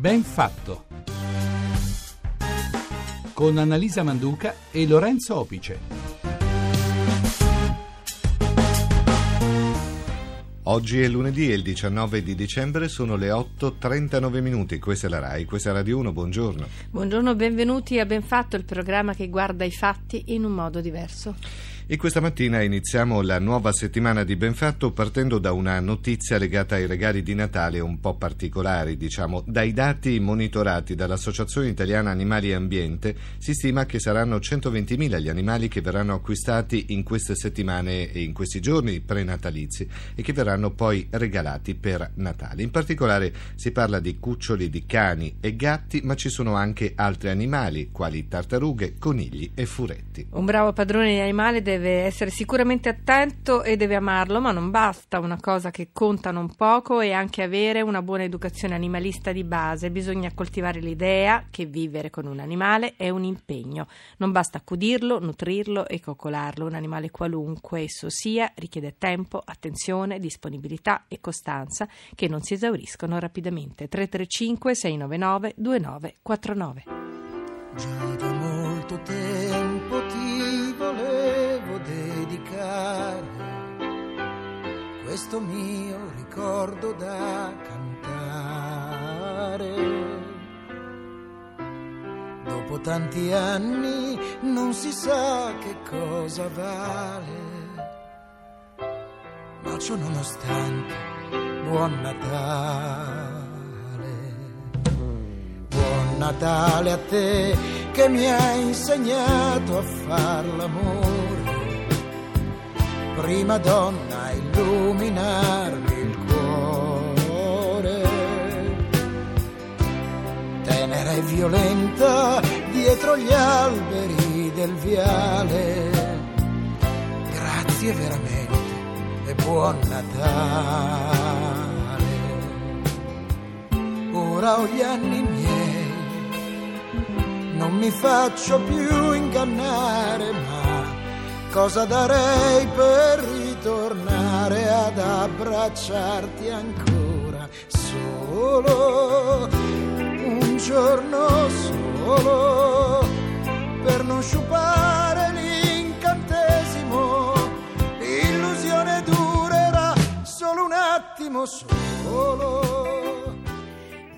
Ben fatto. Con Annalisa Manduca e Lorenzo Opice. Oggi è lunedì e il 19 di dicembre sono le 8.39 minuti. Questa è la RAI, questa è Radio 1, buongiorno. Buongiorno, benvenuti a Ben Fatto, il programma che guarda i fatti in un modo diverso. E questa mattina iniziamo la nuova settimana di Benfatto partendo da una notizia legata ai regali di Natale un po' particolari, diciamo. Dai dati monitorati dall'Associazione Italiana Animali e Ambiente si stima che saranno 120.000 gli animali che verranno acquistati in queste settimane e in questi giorni prenatalizi e che verranno poi regalati per Natale. In particolare si parla di cuccioli di cani e gatti, ma ci sono anche altri animali, quali tartarughe, conigli e furetti. Un bravo padrone di animale deve deve essere sicuramente attento e deve amarlo, ma non basta, una cosa che conta non poco è anche avere una buona educazione animalista di base, bisogna coltivare l'idea che vivere con un animale è un impegno, non basta accudirlo, nutrirlo e coccolarlo, un animale qualunque esso sia richiede tempo, attenzione, disponibilità e costanza che non si esauriscono rapidamente. 335 699 2949 Già da molto tempo ti volevo dedicare questo mio ricordo da cantare. Dopo tanti anni non si sa che cosa vale, ma ciò nonostante, buon Natale. Buon Natale a te che mi hai insegnato a far l'amore. Prima donna a illuminarmi il cuore. Tenera e violenta dietro gli alberi del viale. Grazie veramente e buon Natale. Ora ho gli anni miei, non mi faccio più ingannare, ma cosa darei per ritornare ad abbracciarti ancora solo un giorno solo per non sciupare l'incantesimo. L'illusione durerà solo un attimo solo.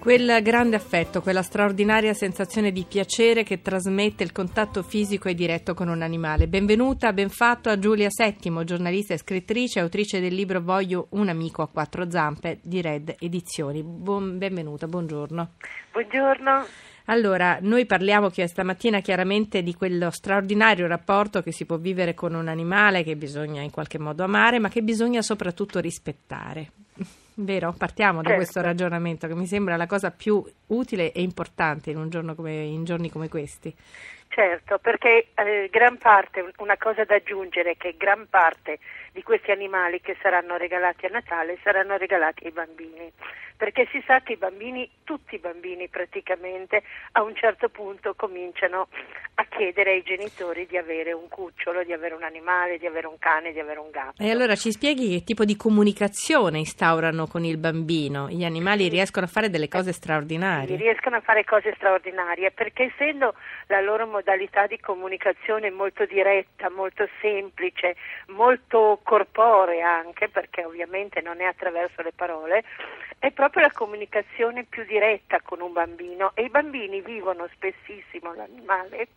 Quel grande affetto, quella straordinaria sensazione di piacere che trasmette il contatto fisico e diretto con un animale. Benvenuta, ben fatto a Giulia Settimo, giornalista e scrittrice, autrice del libro Voglio un amico a quattro zampe di Red Edizioni. Buon, benvenuta, buongiorno. Buongiorno. Allora, noi parliamo stamattina chiaramente di quello straordinario rapporto che si può vivere con un animale che bisogna in qualche modo amare, ma che bisogna soprattutto rispettare. Vero? Partiamo da Certo. questo ragionamento che mi sembra la cosa più utile e importante in, un giorno come, in giorni come questi. Certo, perché eh, gran parte, una cosa da aggiungere è che gran parte di questi animali che saranno regalati a Natale saranno regalati ai bambini, perché si sa che i bambini, tutti i bambini praticamente, a un certo punto cominciano a chiedere ai genitori di avere un cucciolo, di avere un animale, di avere un cane, di avere un gatto. E allora ci spieghi che tipo di comunicazione instaurano con il bambino? Gli animali riescono a fare delle cose straordinarie. riescono a fare cose straordinarie perché essendo la loro modalità di comunicazione molto diretta, molto semplice, molto corporea anche perché ovviamente non è attraverso le parole, è proprio la comunicazione più diretta con un bambino e i bambini vivono spessissimo l'animale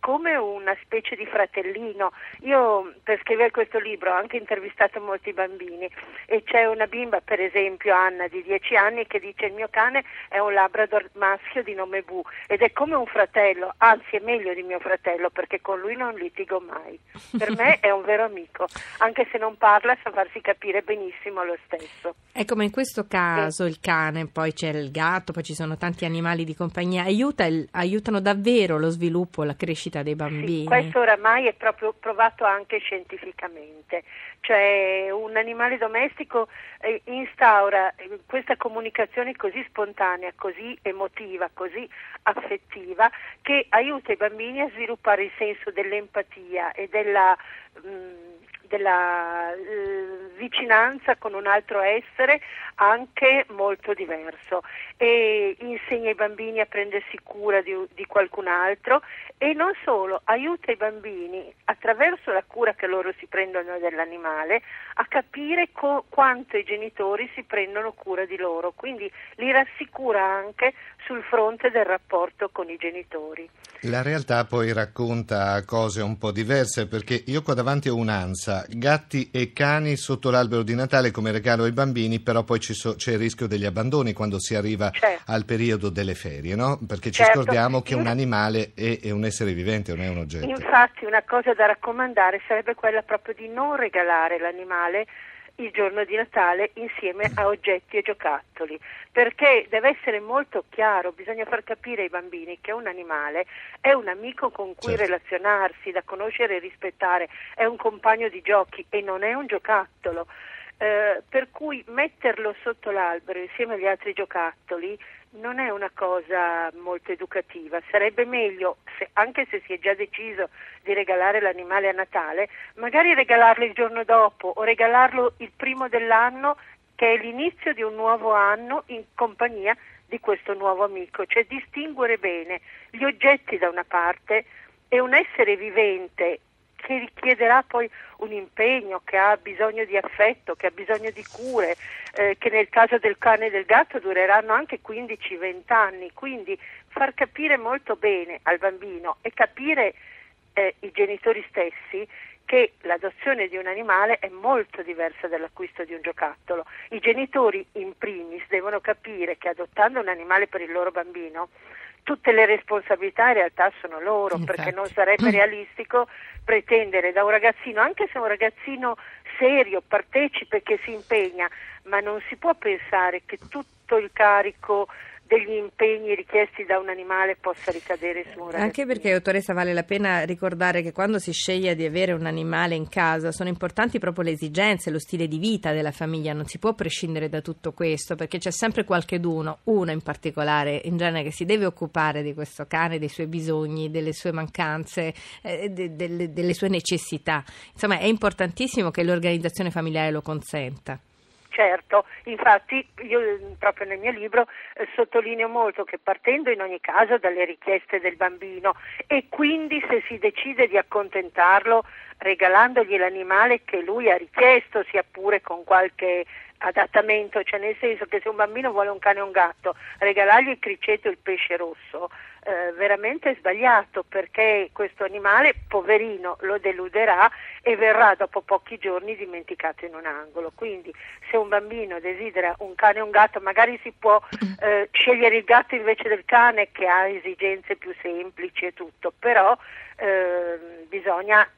come una specie di fratellino. Io per scrivere questo libro ho anche intervistato molti bambini e c'è una bimba, per esempio Anna di 10 anni, che dice il mio cane è un labrador maschio di nome Bu ed è come un fratello, anzi è meglio di mio fratello perché con lui non litigo mai. Per me è un vero amico, anche se non parla sa farsi capire benissimo lo stesso. È come in questo caso il cane, poi c'è il gatto, poi ci sono tanti animali di compagnia, aiuta il- aiutano davvero lo sviluppo, la crescita dei bambini. Sì, questo oramai è proprio provato anche scientificamente, cioè un animale domestico eh, instaura eh, questa comunicazione così spontanea, così emotiva, così affettiva che aiuta i bambini a sviluppare il senso dell'empatia e della, mh, della eh, vicinanza con un altro essere anche molto diverso. E insegna ai bambini a prendersi cura di, di qualcun altro e non solo, aiuta i bambini attraverso la cura che loro si prendono dell'animale a capire co- quanto i genitori si prendono cura di loro, quindi li rassicura anche sul fronte del rapporto con i genitori. La realtà poi racconta cose un po' diverse perché io qua davanti ho un'ansa, gatti e cani sotto l'albero di Natale come regalo ai bambini, però poi so, c'è il rischio degli abbandoni quando si arriva certo. al periodo delle ferie, no? Perché ci certo. scordiamo che un animale è, è, un essere vivente, non è un oggetto. Infatti una cosa da raccomandare sarebbe quella proprio di non regalare l'animale il giorno di Natale insieme a oggetti e giocattoli, perché deve essere molto chiaro, bisogna far capire ai bambini che un animale è un amico con cui certo. relazionarsi, da conoscere e rispettare, è un compagno di giochi e non è un giocattolo. Eh, per cui metterlo sotto l'albero insieme agli altri giocattoli non è una cosa molto educativa, sarebbe meglio, se, anche se si è già deciso di regalare l'animale a Natale, magari regalarlo il giorno dopo o regalarlo il primo dell'anno che è l'inizio di un nuovo anno in compagnia di questo nuovo amico, cioè distinguere bene gli oggetti da una parte e un essere vivente che richiederà poi un impegno, che ha bisogno di affetto, che ha bisogno di cure, eh, che nel caso del cane e del gatto dureranno anche 15-20 anni. Quindi far capire molto bene al bambino e capire eh, i genitori stessi che l'adozione di un animale è molto diversa dall'acquisto di un giocattolo. I genitori in primis devono capire che adottando un animale per il loro bambino tutte le responsabilità in realtà sono loro, Infatti. perché non sarebbe realistico pretendere da un ragazzino, anche se è un ragazzino serio, partecipe, che si impegna, ma non si può pensare che tutto il carico degli impegni richiesti da un animale possa ricadere su un ragazzino. Anche perché, dottoressa, vale la pena ricordare che quando si sceglie di avere un animale in casa sono importanti proprio le esigenze, lo stile di vita della famiglia, non si può prescindere da tutto questo perché c'è sempre qualcheduno, uno in particolare, in genere che si deve occupare di questo cane, dei suoi bisogni, delle sue mancanze, eh, de, de, delle sue necessità. Insomma, è importantissimo che l'organizzazione familiare lo consenta. Certo, infatti io proprio nel mio libro eh, sottolineo molto che partendo in ogni caso dalle richieste del bambino e quindi se si decide di accontentarlo regalandogli l'animale che lui ha richiesto, sia pure con qualche adattamento, cioè nel senso che se un bambino vuole un cane o un gatto, regalargli il criceto e il pesce rosso, eh, veramente sbagliato perché questo animale, poverino, lo deluderà e verrà dopo pochi giorni dimenticato in un angolo. Quindi se un bambino desidera un cane o un gatto, magari si può eh, scegliere il gatto invece del cane che ha esigenze più semplici e tutto, però eh, bisogna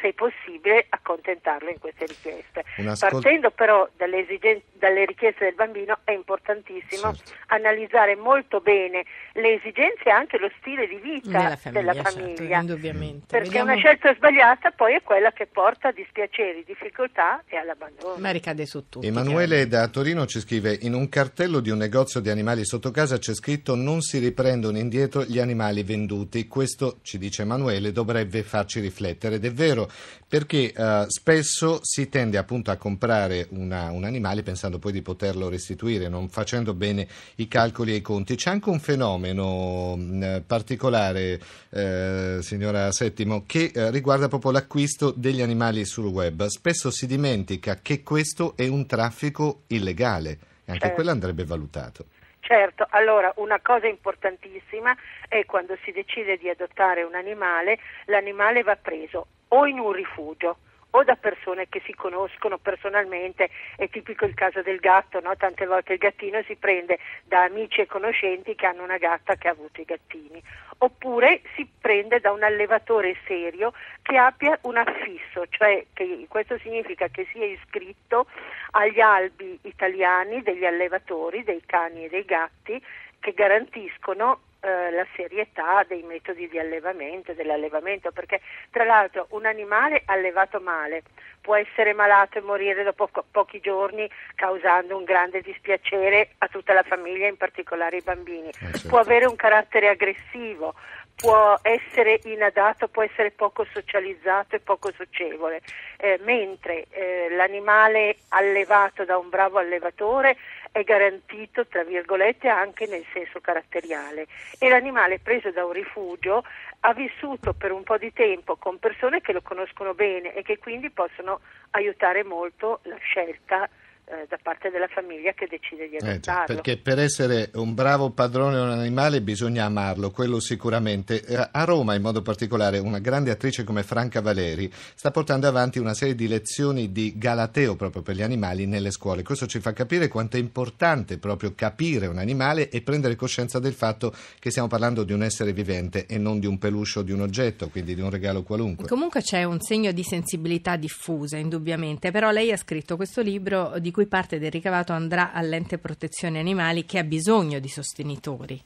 se possibile, accontentarlo in queste richieste. Ascol- Partendo però dalle, esigen- dalle, richieste del bambino è importantissimo certo. analizzare molto bene le esigenze e anche lo stile di vita della famiglia, della famiglia certo, perché Vediamo... una scelta sbagliata poi è quella che porta a dispiaceri, difficoltà e all'abbandono. Ma ricade su tutto. Emanuele da Torino ci scrive in un cartello di un negozio di animali sotto casa c'è scritto non si riprendono indietro gli animali venduti. Questo, ci dice Emanuele, dovrebbe farci riflettere ed è vero vero, perché uh, spesso si tende appunto a comprare una, un animale pensando poi di poterlo restituire, non facendo bene i calcoli e i conti. C'è anche un fenomeno mh, mm, particolare, eh, signora Settimo, che eh, riguarda proprio l'acquisto degli animali sul web. Spesso si dimentica che questo è un traffico illegale e anche certo. quello andrebbe valutato. Certo, allora una cosa importantissima è quando si decide di adottare un animale, l'animale va preso o in un rifugio o da persone che si conoscono personalmente, è tipico il caso del gatto, no? tante volte il gattino si prende da amici e conoscenti che hanno una gatta che ha avuto i gattini, oppure si prende da un allevatore serio che abbia un affisso, cioè che questo significa che sia iscritto agli albi italiani degli allevatori, dei cani e dei gatti, che garantiscono eh, la serietà dei metodi di allevamento e dell'allevamento, perché tra l'altro un animale allevato male può essere malato e morire dopo po- pochi giorni causando un grande dispiacere a tutta la famiglia, in particolare ai bambini, eh, certo. può avere un carattere aggressivo, può essere inadatto, può essere poco socializzato e poco socievole, eh, mentre eh, l'animale allevato da un bravo allevatore è garantito, tra virgolette, anche nel senso caratteriale. E l'animale preso da un rifugio ha vissuto per un po' di tempo con persone che lo conoscono bene e che quindi possono aiutare molto la scelta eh, da parte della famiglia che decide di adottarlo. Eh, perché per essere un bravo padrone di un animale bisogna amarlo, quello sicuramente. Eh, a Roma in modo particolare una grande attrice come Franca Valeri sta portando avanti una serie di lezioni di galateo proprio per gli animali nelle scuole. Questo ci fa capire quanto è importante proprio capire un animale e prendere coscienza del fatto che stiamo parlando di un essere vivente e non di un peluche o di un oggetto, quindi di un regalo qualunque. Comunque c'è un segno di sensibilità diffusa, indubbiamente, però lei ha scritto questo libro di cui parte del ricavato andrà all'ente protezione animali che ha bisogno di sostenitori.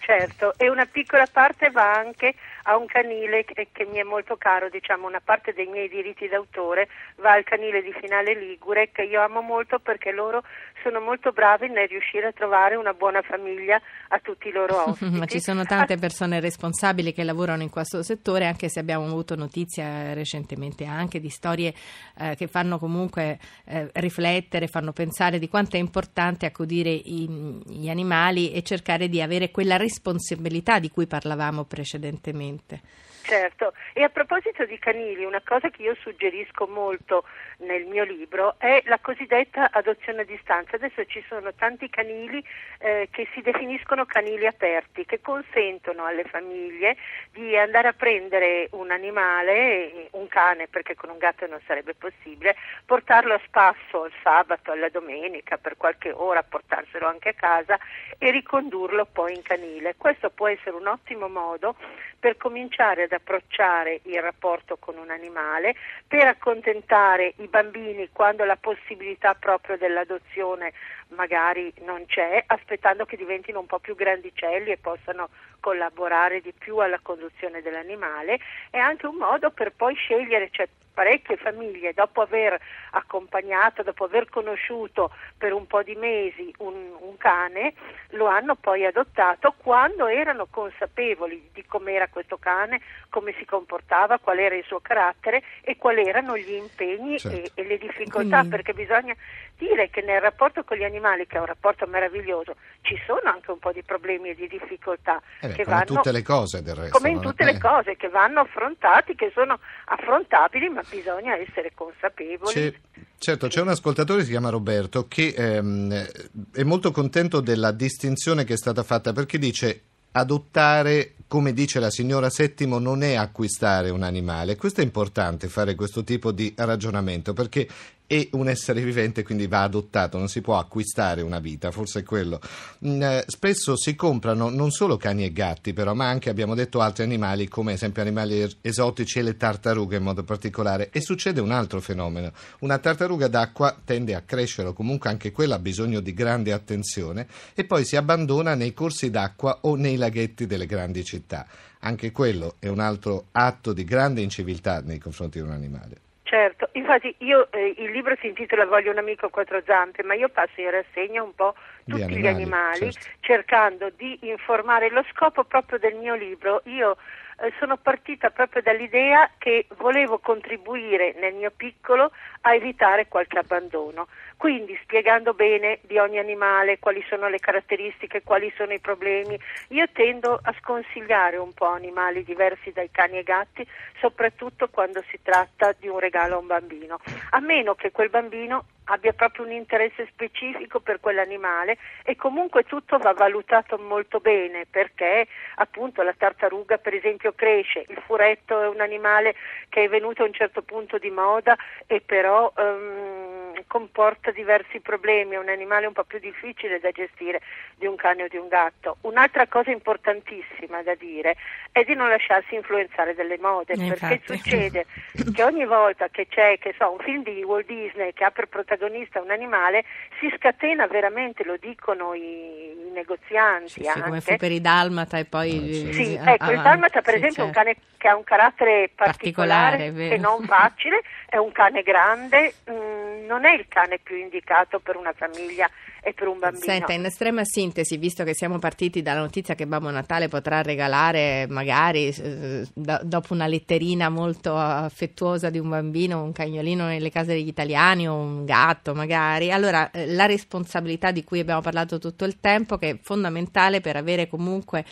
Certo, e una piccola parte va anche a un canile che, che, mi è molto caro, diciamo una parte dei miei diritti d'autore va al canile di Finale Ligure che io amo molto perché loro sono molto bravi nel riuscire a trovare una buona famiglia a tutti i loro ospiti. Ma ci sono tante persone responsabili che lavorano in questo settore, anche se abbiamo avuto notizia recentemente anche di storie eh, che fanno comunque eh, riflettere, fanno pensare di quanto è importante accudire i, gli animali e cercare di avere quella responsabilità di cui parlavamo precedentemente veramente. Certo, e a proposito di canili, una cosa che io suggerisco molto nel mio libro è la cosiddetta adozione a distanza. Adesso ci sono tanti canili eh, che si definiscono canili aperti, che consentono alle famiglie di andare a prendere un animale, un cane, perché con un gatto non sarebbe possibile, portarlo a spasso il sabato, alla domenica, per qualche ora, portarselo anche a casa e ricondurlo poi in canile. Questo può essere un ottimo modo per cominciare ad approcciare il rapporto con un animale, per accontentare i bambini quando la possibilità proprio dell'adozione magari non c'è, aspettando che diventino un po' più grandicelli e possano collaborare di più alla conduzione dell'animale, è anche un modo per poi scegliere, cioè parecchie famiglie dopo aver accompagnato, dopo aver conosciuto per un po' di mesi un, un cane, lo hanno poi adottato quando erano consapevoli di com'era questo cane, come si comportava, qual era il suo carattere e quali erano gli impegni certo. e, e, le difficoltà, Quindi... perché bisogna dire che nel rapporto con gli animali, che è un rapporto meraviglioso, ci sono anche un po' di problemi e di difficoltà. Eh beh, che come vanno, tutte le cose del resto. Come in tutte eh. le cose che vanno affrontati, che sono affrontabili, ma bisogna essere consapevoli. C'è, certo, c'è un ascoltatore si chiama Roberto che ehm, è molto contento della distinzione che è stata fatta perché dice adottare, come dice la signora Settimo, non è acquistare un animale. Questo è importante fare questo tipo di ragionamento perché è un essere vivente, quindi va adottato, non si può acquistare una vita, forse è quello. Mm, eh, spesso si comprano non solo cani e gatti, però, ma anche abbiamo detto altri animali, come ad esempio animali esotici e le tartarughe in modo particolare. E succede un altro fenomeno. Una tartaruga d'acqua tende a crescere, o comunque anche quella ha bisogno di grande attenzione, e poi si abbandona nei corsi d'acqua o nei laghetti delle grandi città. Anche quello è un altro atto di grande inciviltà nei confronti di un animale. Certo, infatti io, eh, il libro si intitola Voglio un amico a quattro zampe, ma io passo in rassegna un po' tutti animali, gli animali, certo. cercando di informare. Lo scopo proprio del mio libro, io eh, sono partita proprio dall'idea che volevo contribuire nel mio piccolo a evitare qualche abbandono. Quindi spiegando bene di ogni animale quali sono le caratteristiche, quali sono i problemi. Io tendo a sconsigliare un po' animali diversi dai cani e gatti, soprattutto quando si tratta di un regalo a un bambino, a meno che quel bambino abbia proprio un interesse specifico per quell'animale e comunque tutto va valutato molto bene perché appunto la tartaruga per esempio cresce, il furetto è un animale che è venuto a un certo punto di moda e però um, comporta diversi problemi, è un animale un po' più difficile da gestire di un cane o di un gatto. Un'altra cosa importantissima da dire è di non lasciarsi influenzare dalle mode, eh, perché infatti. succede che ogni volta che c'è che so, un film di Walt Disney che ha per protagonista un animale si scatena veramente, lo dicono i, i negozianti. Sì, sì, come fu per i Dalmata e poi... Eh, sì, ecco, il Dalmata per sì, esempio è un cane che ha un carattere particolare, particolare e non facile, è un cane grande, mh, mm, non è il cane più indicato per una famiglia e per un bambino. Senta, in estrema sintesi, visto che siamo partiti dalla notizia che Babbo Natale potrà regalare magari eh, do- dopo una letterina molto affettuosa di un bambino, un cagnolino nelle case degli italiani o un gatto magari, allora eh, la responsabilità di cui abbiamo parlato tutto il tempo che è fondamentale per avere comunque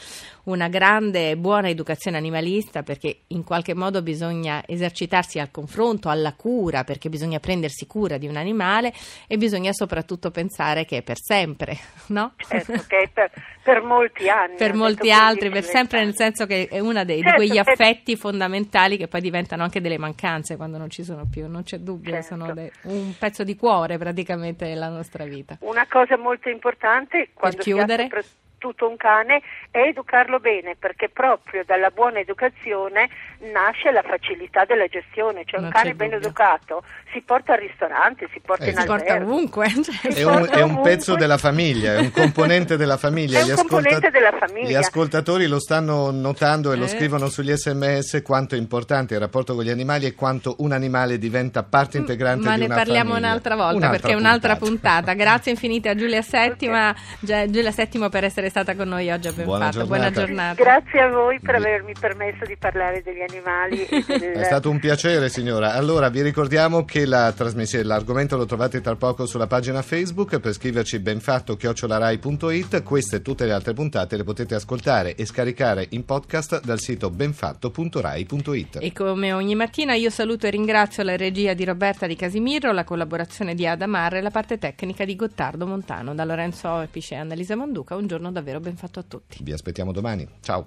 una grande e buona educazione animalista perché in qualche modo bisogna esercitarsi al confronto, alla cura, perché bisogna prendersi cura di un animale e bisogna soprattutto pensare che è per sempre, no? Certo, che è per, per molti anni. per molti altri, per 15, sempre nel 20 anni. senso che è uno dei, di Certo, quegli certo. affetti fondamentali che poi diventano anche delle mancanze quando non ci sono più, non c'è dubbio, Certo. sono de- un pezzo di cuore praticamente della nostra vita. Una cosa molto importante quando si ha soprattutto un cane è educarlo bene perché proprio dalla buona educazione nasce la facilità della gestione, cioè Non un cane ben educato si porta al ristorante, si porta Eh, in si Si porta albergo. ovunque. cioè, È un, è un pezzo della famiglia, è un componente della famiglia. È un componente della famiglia. Gli ascoltatori lo stanno notando e lo Eh. scrivono sugli sms quanto è importante il rapporto con gli animali e quanto un animale diventa parte integrante Ma di ne una parliamo famiglia. un'altra volta Un'altra perché è un'altra puntata. Grazie infinite a Giulia Settima, Gia- Giulia Settimo per essere stata con noi oggi a Ben Buona Fatto. Buona giornata. Grazie a voi per avermi permesso di parlare degli animali del... È stato un piacere signora. Allora vi ricordiamo che la trasmissione, l'argomento lo trovate tra poco sulla pagina Facebook per scriverci benfatto chiocciolarai.it. Queste e tutte le altre puntate le potete ascoltare e scaricare in podcast dal sito benfatto.rai.it. E come ogni mattina io saluto e ringrazio la regia di Roberta Di Casimiro, la collaborazione di Ada e la parte tecnica di Gottardo Montano. Da Lorenzo Epice e Annalisa Manduca, un giorno davvero ben fatto a tutti. Vi aspettiamo domani. Ciao.